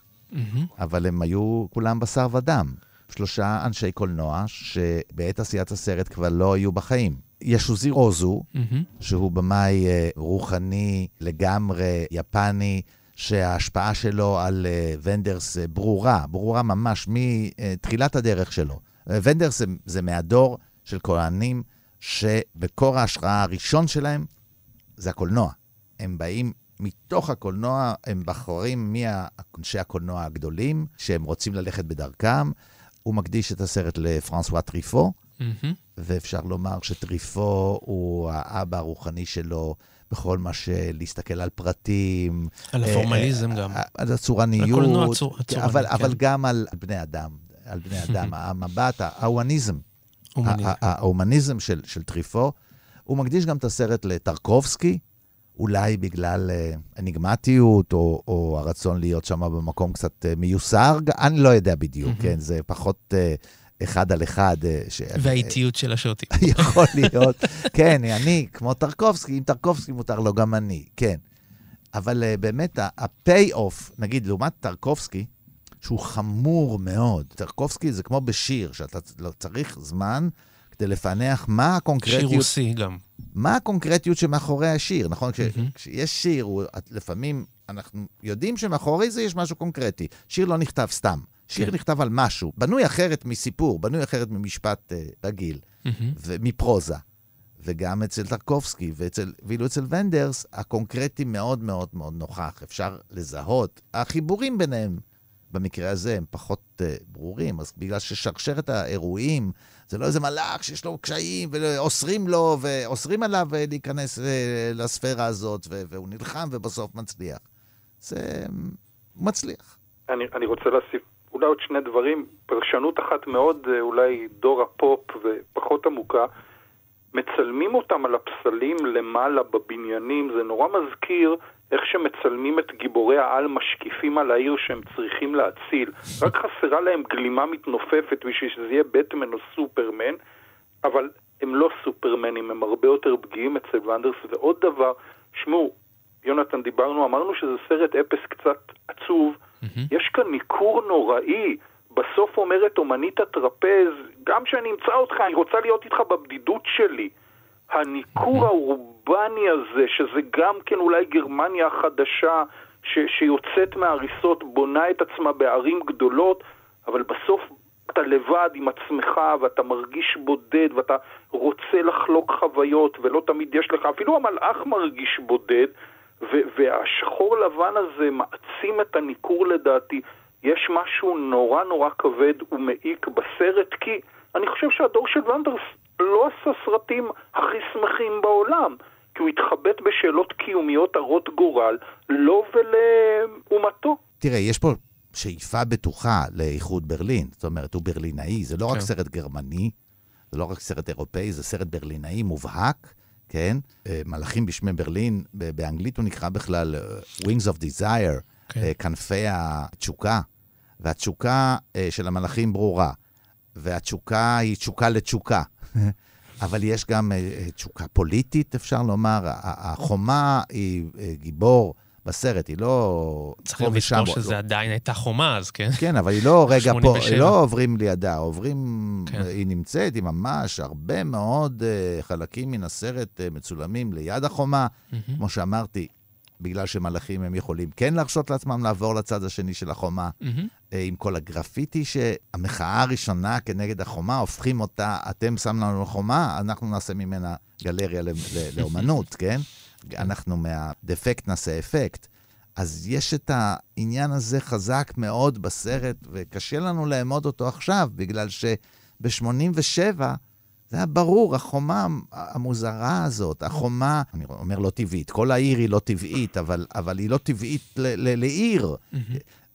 אבל הם היו כולם בשר ודם. שלושה אנשי קולנוע שבעת עשיית הסרט כבר לא היו בחיים. ישוזי רוזו, מהמם. שהוא במאי אה, רוחני לגמרי, יפני, שההשפעה שלו על אה, ונדרס אה, ברורה, ברורה ממש מתחילת הדרך שלו. ונדרס זה, זה מהדור של כהנים שבקור ההשראה הראשון שלהם זה הקולנוע. הם באים מתוך הקולנוע, הם בחורים מאנשי הקולנוע הגדולים, שהם רוצים ללכת בדרכם. הוא מקדיש את הסרט לפרנסואה טריפו, מהמם. ואפשר לומר שטריפו הוא האבא הרוחני שלו בכל מה שלהסתכל על פרטים. על אה, הפורמליזם אה, גם. על הצורניות. הקולנוע הצור- כן, הצורני, אבל, כן. אבל גם על בני אדם, על בני אדם. המבט, ההומניזם. ההומניזם של, של טריפו. הוא מקדיש גם את הסרט לטרקובסקי, אולי בגלל אה, אניגמטיות, או, או הרצון להיות שם במקום קצת אה, מיוסר, אני לא יודע בדיוק, מהמם. כן? זה פחות אה, אחד על אחד. אה, ש... והאיטיות של השוטים. יכול להיות. כן, אני, כמו טרקובסקי, אם טרקובסקי מותר לו, גם אני, כן. אבל uh, באמת, ה-pay-off, נגיד, לעומת טרקובסקי, שהוא חמור מאוד. טרקובסקי זה כמו בשיר, שאתה לא צריך זמן כדי לפענח מה שיר הקונקרטיות, רוסי גם. מה הקונקרטיות שמאחורי השיר, נכון? כש, מהמם. כשיש שיר, הוא, לפעמים אנחנו יודעים שמאחורי זה יש משהו קונקרטי. שיר לא נכתב סתם. שיר כן. נכתב על משהו, בנוי אחרת מסיפור, בנוי אחרת ממשפט uh, רגיל. מהמם. ומפרוזה. וגם אצל טרקובסקי, ואצל, ואילו אצל ונדרס, הקונקרטי מאוד מאוד מאוד נוכח, אפשר לזהות. החיבורים ביניהם, במקרה הזה, הם פחות uh, ברורים, אז בגלל ששרשרת האירועים, זה לא איזה מלאך שיש לו קשיים, ואוסרים לו, ואוסרים עליו אה, להיכנס uh, לספירה הזאת, והוא נלחם ובסוף מצליח. זה... מצליח. אני, אני רוצה להוסיף אולי עוד שני דברים. פרשנות אחת מאוד, אולי דור הפופ ופחות עמוקה. מצלמים אותם על הפסלים למעלה בבניינים, זה נורא מזכיר איך שמצלמים את גיבורי העל משקיפים על העיר שהם צריכים להציל. רק חסרה להם גלימה מתנופפת בשביל שזה יהיה בטמן או סופרמן, אבל הם לא סופרמנים, הם הרבה יותר פגיעים אצל ונדרס. ועוד דבר, שמעו, יונתן, דיברנו, אמרנו שזה סרט אפס קצת עצוב. יש כאן ניכור נוראי. בסוף אומרת אומנית הטרפז, גם כשאני אמצא אותך, אני רוצה להיות איתך בבדידות שלי. הניכור האורבני הזה, שזה גם כן אולי גרמניה החדשה, ש- שיוצאת מההריסות, בונה את עצמה בערים גדולות, אבל בסוף אתה לבד עם עצמך, ואתה מרגיש בודד, ואתה רוצה לחלוק חוויות, ולא תמיד יש לך, אפילו המלאך מרגיש בודד, והשחור לבן הזה מעצים את הניכור לדעתי. יש משהו נורא נורא כבד ומעיק בסרט, כי אני חושב שהדור של ונדרס לא עשה סרטים הכי שמחים בעולם, כי הוא התחבט בשאלות קיומיות הרות גורל, לו ולאומתו. תראה, יש פה שאיפה בטוחה לאיחוד ברלין. זאת אומרת, הוא ברלינאי, זה לא רק כן. סרט גרמני, זה לא רק סרט אירופאי, זה סרט ברלינאי מובהק, כן? אה, מלאכים בשמי ברלין, באנגלית הוא נקרא בכלל אה, Wings of Desire, כן. אה, כנפי התשוקה. והתשוקה של המלאכים ברורה, והתשוקה היא תשוקה לתשוקה. אבל יש גם אה, אה, תשוקה פוליטית, אפשר לומר. החומה היא אה, גיבור בסרט, היא לא... צריך ושם, לזכור שזה עדיין הייתה חומה אז, כן? כן, אבל היא לא רגע פה, 87. היא לא עוברים לידה, עוברים, כן. היא נמצאת, היא ממש, הרבה מאוד חלקים מן הסרט מצולמים ליד החומה. כמו שאמרתי, בגלל שמלאכים הם יכולים כן להרשות לעצמם לעבור לצד השני של החומה. אה, עם כל הגרפיטי שהמחאה הראשונה כנגד החומה, הופכים אותה, אתם שם לנו חומה, אנחנו נעשה ממנה גלריה לאומנות, כן? אנחנו מהדפקט נעשה אפקט. אז יש את העניין הזה חזק מאוד בסרט, וקשה לנו לאמוד אותו עכשיו, בגלל שב-87 זה היה ברור, החומה המוזרה הזאת, החומה, אני אומר לא טבעית, כל העיר היא לא טבעית, אבל, אבל היא לא טבעית ל- ל- לעיר.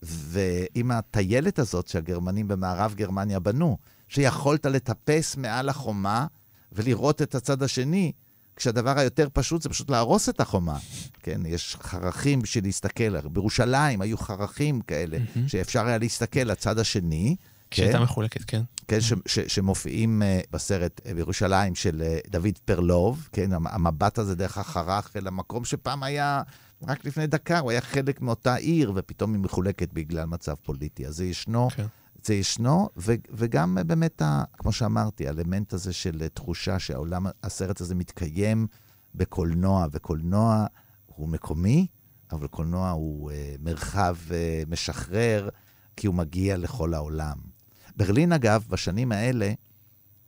ועם הטיילת הזאת שהגרמנים במערב גרמניה בנו, שיכולת לטפס מעל החומה ולראות את הצד השני, כשהדבר היותר פשוט זה פשוט להרוס את החומה. כן, יש חרכים בשביל להסתכל, בירושלים היו חרכים כאלה, שאפשר היה להסתכל לצד השני. שהייתה כן? מחולקת, כן. כן, ש, ש, שמופיעים uh, בסרט uh, בירושלים של uh, דוד פרלוב, כן, המ- המבט הזה דרך החרך אל המקום שפעם היה, רק לפני דקה, הוא היה חלק מאותה עיר, ופתאום היא מחולקת בגלל מצב פוליטי. אז זה ישנו, כן. זה ישנו, ו- וגם באמת, ה- כמו שאמרתי, האלמנט הזה של תחושה שהעולם, הסרט הזה מתקיים בקולנוע, וקולנוע הוא מקומי, אבל קולנוע הוא אה, מרחב אה, משחרר, כי הוא מגיע לכל העולם. ברלין, אגב, בשנים האלה,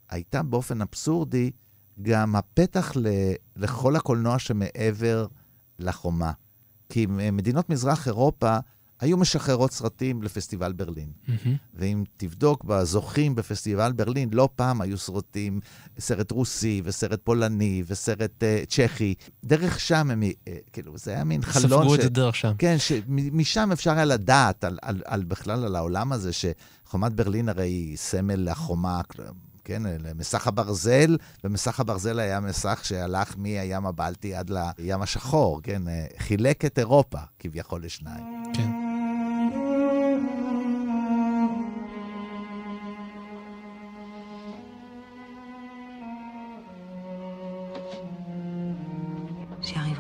הייתה באופן אבסורדי גם הפתח ל- לכל הקולנוע שמעבר לחומה. כי מדינות מזרח אירופה היו משחררות סרטים לפסטיבל ברלין. מהמם. ואם תבדוק בזוכים בפסטיבל ברלין, לא פעם היו סרטים, סרט רוסי וסרט פולני וסרט uh, צ'כי. דרך שם הם, uh, כאילו, זה היה מין חלון ספגו את זה דרך שם. כן, שמשם אפשר היה לדעת על, על, על בכלל על העולם הזה, שחומת ברלין הרי היא סמל לחומה, כן, למסך הברזל, ומסך הברזל היה מסך שהלך מהים הבלטי עד לים השחור, כן, אה, חילק את אירופה כביכול לשניים. כן.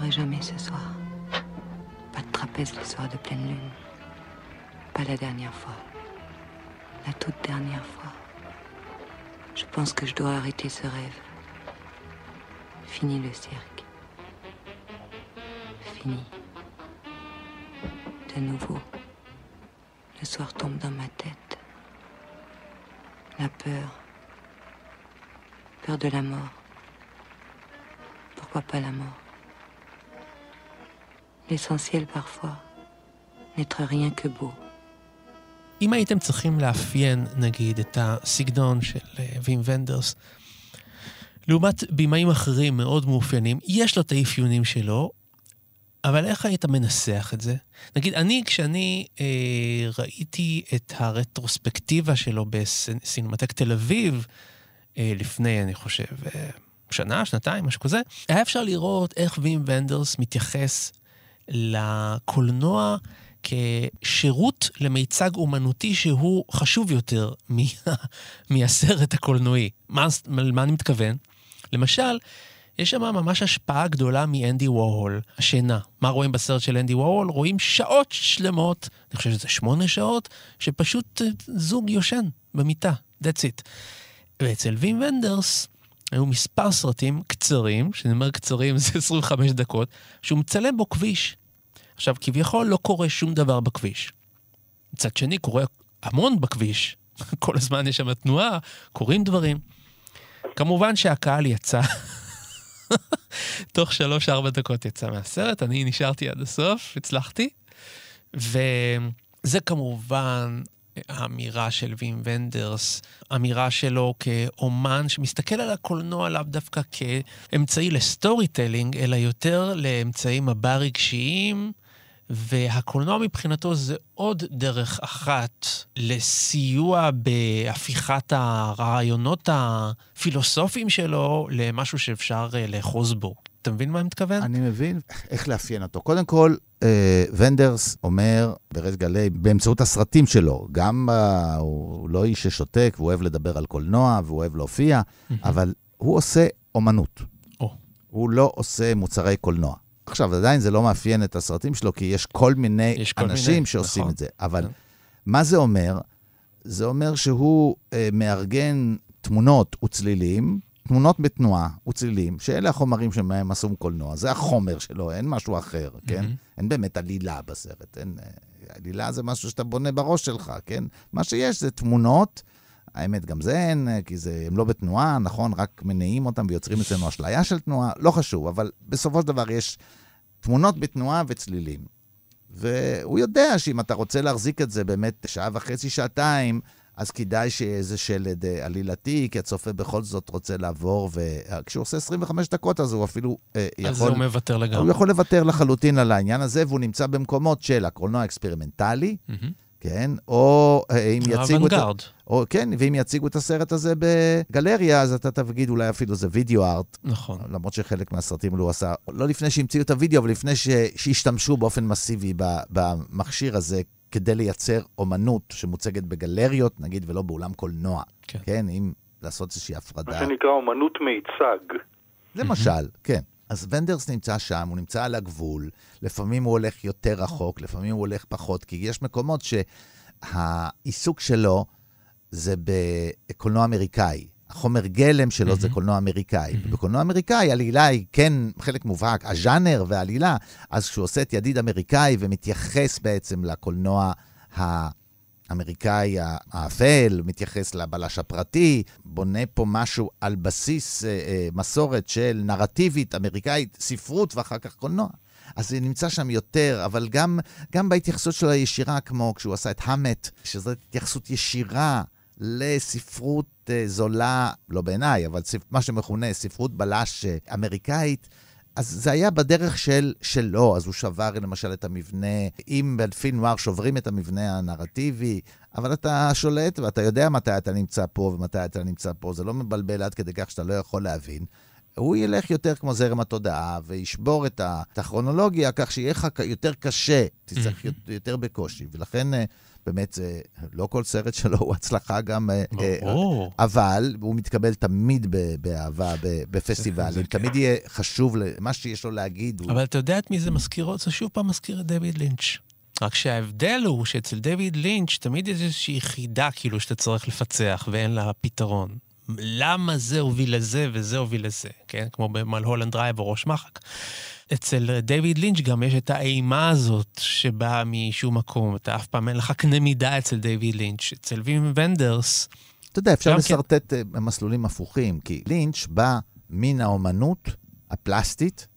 Jamais ce soir. Pas de trapèze le soir de pleine lune. Pas la dernière fois. La toute dernière fois. Je pense que je dois arrêter ce rêve. Fini le cirque. Fini. De nouveau. Le soir tombe dans ma tête. La peur. Peur de la mort. Pourquoi pas la mort? L'essentiel parfois, n'être rien que beau. אם הייתם צריכים לאפיין, נגיד, את הסגנון של אה, וים ונדרס, לעומת בימאים אחרים מאוד מאופיינים, יש לו את האפיונים שלו, אבל איך היית מנסח את זה? נגיד, אני, כשאני אה, ראיתי את הרטרוספקטיבה שלו בסינמטק תל אביב, אה, לפני, אני חושב, אה, שנה, שנתיים, משהו כזה, היה אפשר לראות איך וים ונדרס מתייחס לקולנוע כשירות למיצג אומנותי שהוא חשוב יותר מה, מהסרט הקולנועי. מה, מה אני מתכוון? למשל, יש שם ממש השפעה גדולה מאנדי וורהול, השינה. מה רואים בסרט של אנדי וורהול? רואים שעות שלמות, אני חושב שזה שמונה שעות, שפשוט אה, זוג יושן במיטה, that's it. ואצל וים ונדרס היו מספר סרטים קצרים, שאני אומר קצרים זה 25 דקות, שהוא מצלם בו כביש. עכשיו, כביכול לא קורה שום דבר בכביש. מצד שני, קורה המון בכביש. כל הזמן יש שם תנועה, קורים דברים. כמובן שהקהל יצא, תוך שלוש-ארבע דקות יצא מהסרט, אני נשארתי עד הסוף, הצלחתי. וזה כמובן האמירה של וים ונדרס, אמירה שלו כאומן שמסתכל על הקולנוע לאו דווקא כאמצעי ל storytelling, אלא יותר לאמצעי מבע רגשיים. והקולנוע מבחינתו זה עוד דרך אחת לסיוע בהפיכת הרעיונות הפילוסופיים שלו למשהו שאפשר אה, לאחוז בו. אתה מבין מה אני מתכוון? אני מבין איך לאפיין אותו. קודם כל, אה, ונדרס אומר בריש גלי, באמצעות הסרטים שלו, גם אה, הוא לא איש ששותק, והוא אוהב לדבר על קולנוע, והוא אוהב להופיע, אבל הוא עושה אומנות. או. הוא לא עושה מוצרי קולנוע. עכשיו, עדיין זה לא מאפיין את הסרטים שלו, כי יש כל מיני יש כל אנשים מיני, שעושים נכון. את זה. אבל כן. מה זה אומר? זה אומר שהוא אה, מארגן תמונות וצלילים, תמונות בתנועה וצלילים, שאלה החומרים שמהם עשו קולנוע. זה החומר שלו, אין משהו אחר, כן? אין באמת עלילה בסרט. אין, אה, עלילה זה משהו שאתה בונה בראש שלך, כן? מה שיש זה תמונות. האמת, גם זה אין, אה, כי זה, הם לא בתנועה, נכון? רק מניעים אותם ויוצרים אצלנו אשליה של תנועה, לא חשוב, אבל בסופו של דבר יש תמונות בתנועה וצלילים. והוא יודע שאם אתה רוצה להחזיק את זה באמת שעה וחצי, שעתיים, אז כדאי שיהיה איזה שלד אה, עלילתי, כי הצופה בכל זאת רוצה לעבור, וכשהוא עושה 25 דקות, אז הוא אפילו אה, יכול... אז הוא מוותר הוא לגמרי. יכול לוותר לחלוטין על העניין הזה, והוא נמצא במקומות של הקולנוע האקספרימנטלי, מהמם. כן? או אה, אם יציגו את... האוונגרד. או כן, ואם יציגו את הסרט הזה בגלריה, אז אתה תגיד אולי אפילו זה וידאו ארט, נכון. למרות שחלק מהסרטים הוא עשה, לא לפני שהמציאו את הוידאו, אבל לפני ש... שהשתמשו באופן מסיבי. במכשיר הזה כדי לייצר אומנות שמוצגת בגלריות, נגיד, ולא באולם קולנוע. כן. כן, אם לעשות איזושהי מה הפרדה. שנקרא אומנות מיצג. למשל, כן. אז ונדרס נמצא שם, הוא נמצא על הגבול, לפעמים הוא הולך יותר רחוק, לפעמים הוא הולך פחות, כי יש מקומות שהעיסוק שלו זה בקולנוע אמריקאי. החומר גלם שלו זה קולנוע אמריקאי. ובקולנוע אמריקאי העלילה היא כן חלק מובהק, הז'אנר והעלילה, אז כשהוא עושה את ידיד אמריקאי ומתייחס בעצם לקולנוע האמריקאי האפל, מתייחס לבלש הפרטי, בונה פה משהו על בסיס אה, אה, מסורת של נרטיבית אמריקאית, ספרות ואחר כך קולנוע. אז זה נמצא שם יותר, אבל גם, גם בהתייחסות שלו הישירה, כמו כשהוא עשה את המט, שזו התייחסות ישירה לספרות אה, זולה, לא בעיניי, אבל. מה שמכונה ספרות בלש אה, אמריקאית. אז זה היה בדרך של, שלו, אז הוא שבר למשל את המבנה, אם בפילם נוער שוברים את המבנה הנרטיבי, אבל אתה שולט ואתה יודע מתי אתה נמצא פה ומתי אתה נמצא פה, זה לא מבלבל עד כדי כך שאתה לא יכול להבין. הוא ילך יותר כמו זרם התודעה וישבור את הכרונולוגיה כך שיהיה לך יותר קשה, תצטרך יותר בקושי. ולכן אה, באמת, זה, לא כל סרט שלו הוא הצלחה גם... אה, ברור. אבל הוא מתקבל תמיד באהבה בפסטיבלים. תמיד יהיה חשוב, מה שיש לו להגיד. אבל אתה יודע את מי זה מזכיר? זה שוב פעם מזכיר את דויד לינץ'. רק שההבדל הוא שאצל דויד לינץ' תמיד יש איזושהי חידה כאילו שאתה צריך לפצח ואין לה פתרון. למה זה הוביל לזה וזה הוביל לזה, כן? כמו במלהולנד דרייב או ראש מחק. אצל דיוויד לינץ' גם יש את האימה הזאת שבאה משום מקום, אתה אף פעם אין לך קנה מידה אצל דיוויד לינץ'. אצל וים ונדרס... אתה יודע, אפשר לשרטט כן. מסלולים הפוכים, כי לינץ' בא מן האומנות הפלסטית,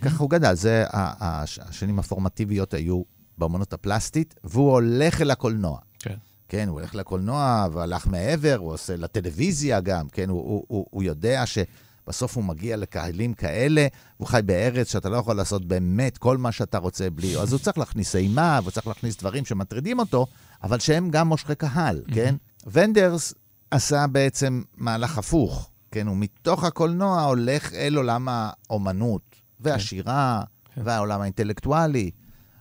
ככה הוא גדל, זה השנים הפורמטיביות היו באומנות הפלסטית, והוא הולך אל הקולנוע. כן. כן, הוא הולך לקולנוע והלך מעבר, הוא עושה לטלוויזיה גם, כן, הוא, הוא, הוא, הוא יודע שבסוף הוא מגיע לקהלים כאלה, הוא חי בארץ שאתה לא יכול לעשות באמת כל מה שאתה רוצה בלי... אז הוא צריך להכניס אימה, והוא צריך להכניס דברים שמטרידים אותו, אבל שהם גם מושכי קהל, כן? ונדרס עשה בעצם מהלך הפוך, כן? הוא מתוך הקולנוע הולך אל עולם האומנות, והשירה, כן. והעולם האינטלקטואלי.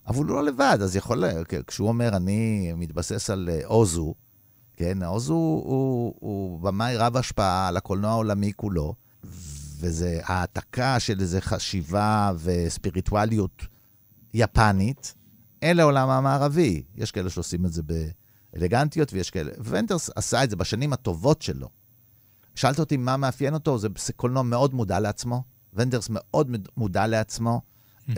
אבל הוא לא לבד, אז יכול, כשהוא אומר, אני מתבסס על אה, אוזו, כן, אוזו הוא, הוא, הוא במאי רב השפעה על הקולנוע העולמי כולו, וזה העתקה של איזו חשיבה וספיריטואליות יפנית אל העולם המערבי. יש כאלה שעושים את זה באלגנטיות, ויש כאלה... ונדרס עשה את זה בשנים הטובות שלו. שאלת אותי מה מאפיין אותו, זה קולנוע מאוד מודע לעצמו. ונדרס מאוד מודע לעצמו.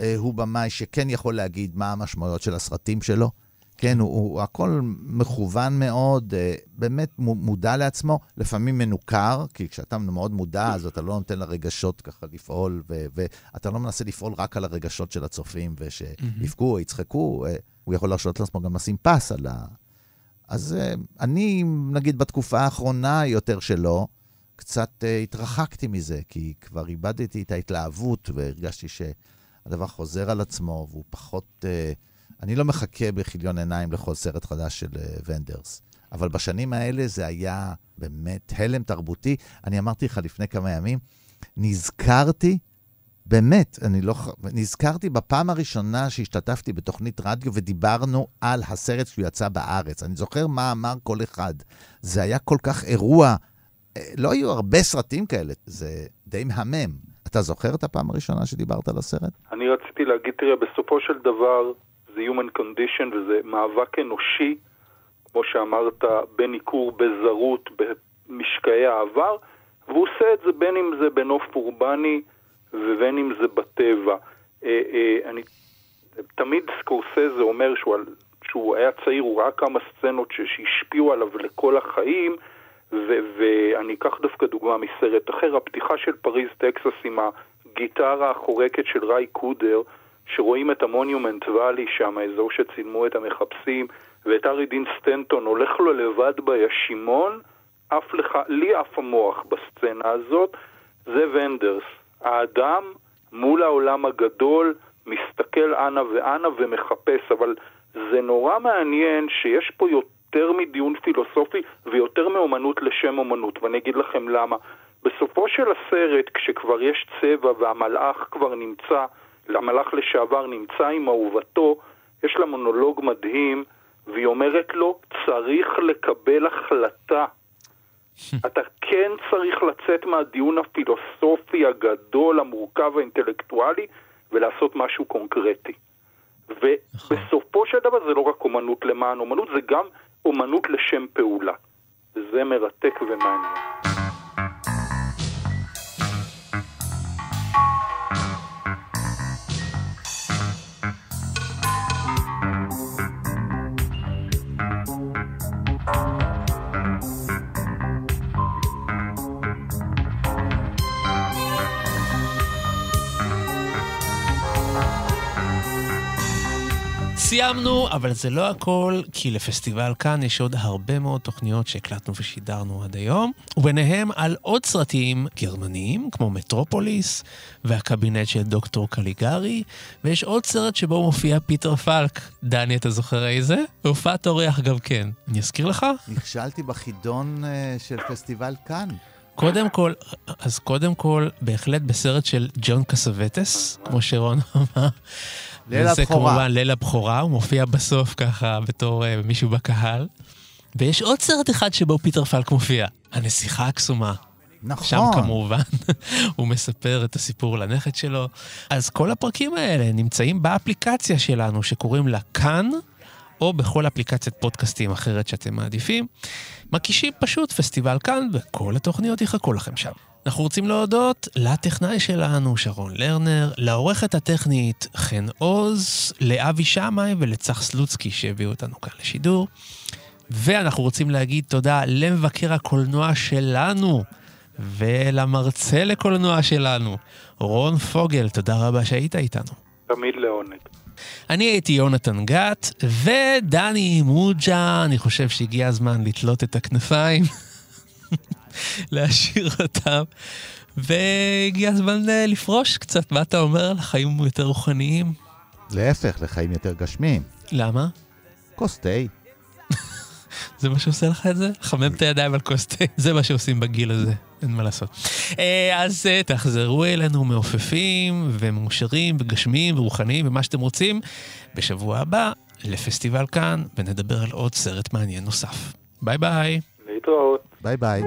אה, הוא במאי שכן יכול להגיד מה המשמעויות של הסרטים שלו. כן, הוא, הוא הכל מכוון מאוד, אה, באמת מודע לעצמו, לפעמים מנוכר, כי כשאתה מאוד מודע, אז אתה לא נותן לרגשות ככה לפעול, ו, ואתה לא מנסה לפעול רק על הרגשות של הצופים, ושיבכו או יצחקו, אה, הוא יכול להרשות לעצמו גם לשים פס על ה... אז אני, נגיד, בתקופה האחרונה יותר שלו, קצת התרחקתי מזה, כי כבר איבדתי את ההתלהבות והרגשתי ש... הדבר חוזר על עצמו, והוא פחות... Uh, אני לא מחכה בכיליון עיניים לכל סרט חדש של uh, ונדרס. אבל בשנים האלה זה היה באמת הלם תרבותי. אני אמרתי לך לפני כמה ימים, נזכרתי, באמת, אני לא... נזכרתי בפעם הראשונה שהשתתפתי בתוכנית רדיו ודיברנו על הסרט שהוא יצא בארץ. אני זוכר מה אמר כל אחד. זה היה כל כך אירוע. אה, לא היו הרבה סרטים כאלה, זה די מהמם. אתה זוכר את הפעם הראשונה שדיברת על הסרט? אני רציתי להגיד, תראה, בסופו של דבר זה Human Condition וזה מאבק אנושי, כמו שאמרת, בין עיקור בזרות במשקעי העבר, והוא עושה את זה בין אם זה בנוף אורבני ובין אם זה בטבע. אה, אה, אני, תמיד סקורסזה אומר שהוא, שהוא היה צעיר, הוא ראה כמה סצנות שהשפיעו עליו לכל החיים, ואני אקח דווקא דוגמה מסרט אחר, הפתיחה של פריז טקסס עם הגיטרה החורקת של ריי קודר, שרואים את המוניומנט ואלי שם, האזור שצילמו את המחפשים, ואת הארי דין סטנטון הולך לו לבד בישימון, עף לך, לי עף המוח בסצנה הזאת, זה ונדרס. האדם מול העולם הגדול מסתכל אנה ואנה ומחפש, אבל זה נורא מעניין שיש פה יותר... יותר מדיון פילוסופי ויותר מאומנות לשם אומנות, ואני אגיד לכם למה. בסופו של הסרט, כשכבר יש צבע והמלאך כבר נמצא, המלאך לשעבר נמצא עם אהובתו, יש לה מונולוג מדהים, והיא אומרת לו, צריך לקבל החלטה. אתה כן צריך לצאת מהדיון הפילוסופי הגדול, המורכב, האינטלקטואלי, ולעשות משהו קונקרטי. ובסופו של דבר זה לא רק אומנות למען אומנות, זה גם אומנות לשם פעולה. וזה מרתק ומעניין. סיימנו, אבל זה לא הכל, כי לפסטיבל כאן יש עוד הרבה מאוד תוכניות שהקלטנו ושידרנו עד היום, וביניהם על עוד סרטים גרמניים, כמו מטרופוליס והקבינט של דוקטור קליגרי, ויש עוד סרט שבו מופיע פיטר פלק. דני, אתה זוכר איזה? הופעת אורח גם כן. אני אזכיר לך? נכשלתי בחידון אה, של פסטיבל כאן. קודם כל, אז קודם כל, בהחלט בסרט של ג'ון קסאווטס, כמו שרון אמר. ליל הבכורה. כמובן ליל הבכורה, הוא מופיע בסוף ככה בתור uh, מישהו בקהל. ויש עוד סרט אחד שבו פיטר פלק מופיע, הנסיכה הקסומה. נכון. שם כמובן הוא מספר את הסיפור לנכד שלו. אז כל הפרקים האלה נמצאים באפליקציה שלנו שקוראים לה כאן, או בכל אפליקציית פודקאסטים אחרת שאתם מעדיפים. מקישים פשוט פסטיבל כאן, וכל התוכניות יחכו לכם שם. אנחנו רוצים להודות לטכנאי שלנו, שרון לרנר, לעורכת הטכנית חן עוז, לאבי שמאי ולצח סלוצקי שהביאו אותנו כאן לשידור. ואנחנו רוצים להגיד תודה למבקר הקולנוע שלנו ולמרצה לקולנוע שלנו, רון פוגל, תודה רבה שהיית איתנו. תמיד לעונג. אני הייתי יונתן גת, ודני מוג'ה, אני חושב שהגיע הזמן לתלות את הכנפיים, להשאיר אותם, והגיע הזמן אה, לפרוש קצת, מה אתה אומר? לחיים יותר רוחניים? להפך, לחיים יותר גשמיים. למה? כוס תה. זה מה שעושה לך את זה? חמם את הידיים על כוס תה, זה מה שעושים בגיל הזה, אין מה לעשות. אה, אז אה, תחזרו אלינו מעופפים ומאושרים וגשמיים ורוחניים ומה שאתם רוצים בשבוע הבא לפסטיבל כאן, ונדבר על עוד סרט מעניין נוסף. ביי ביי. להתראות. ביי ביי.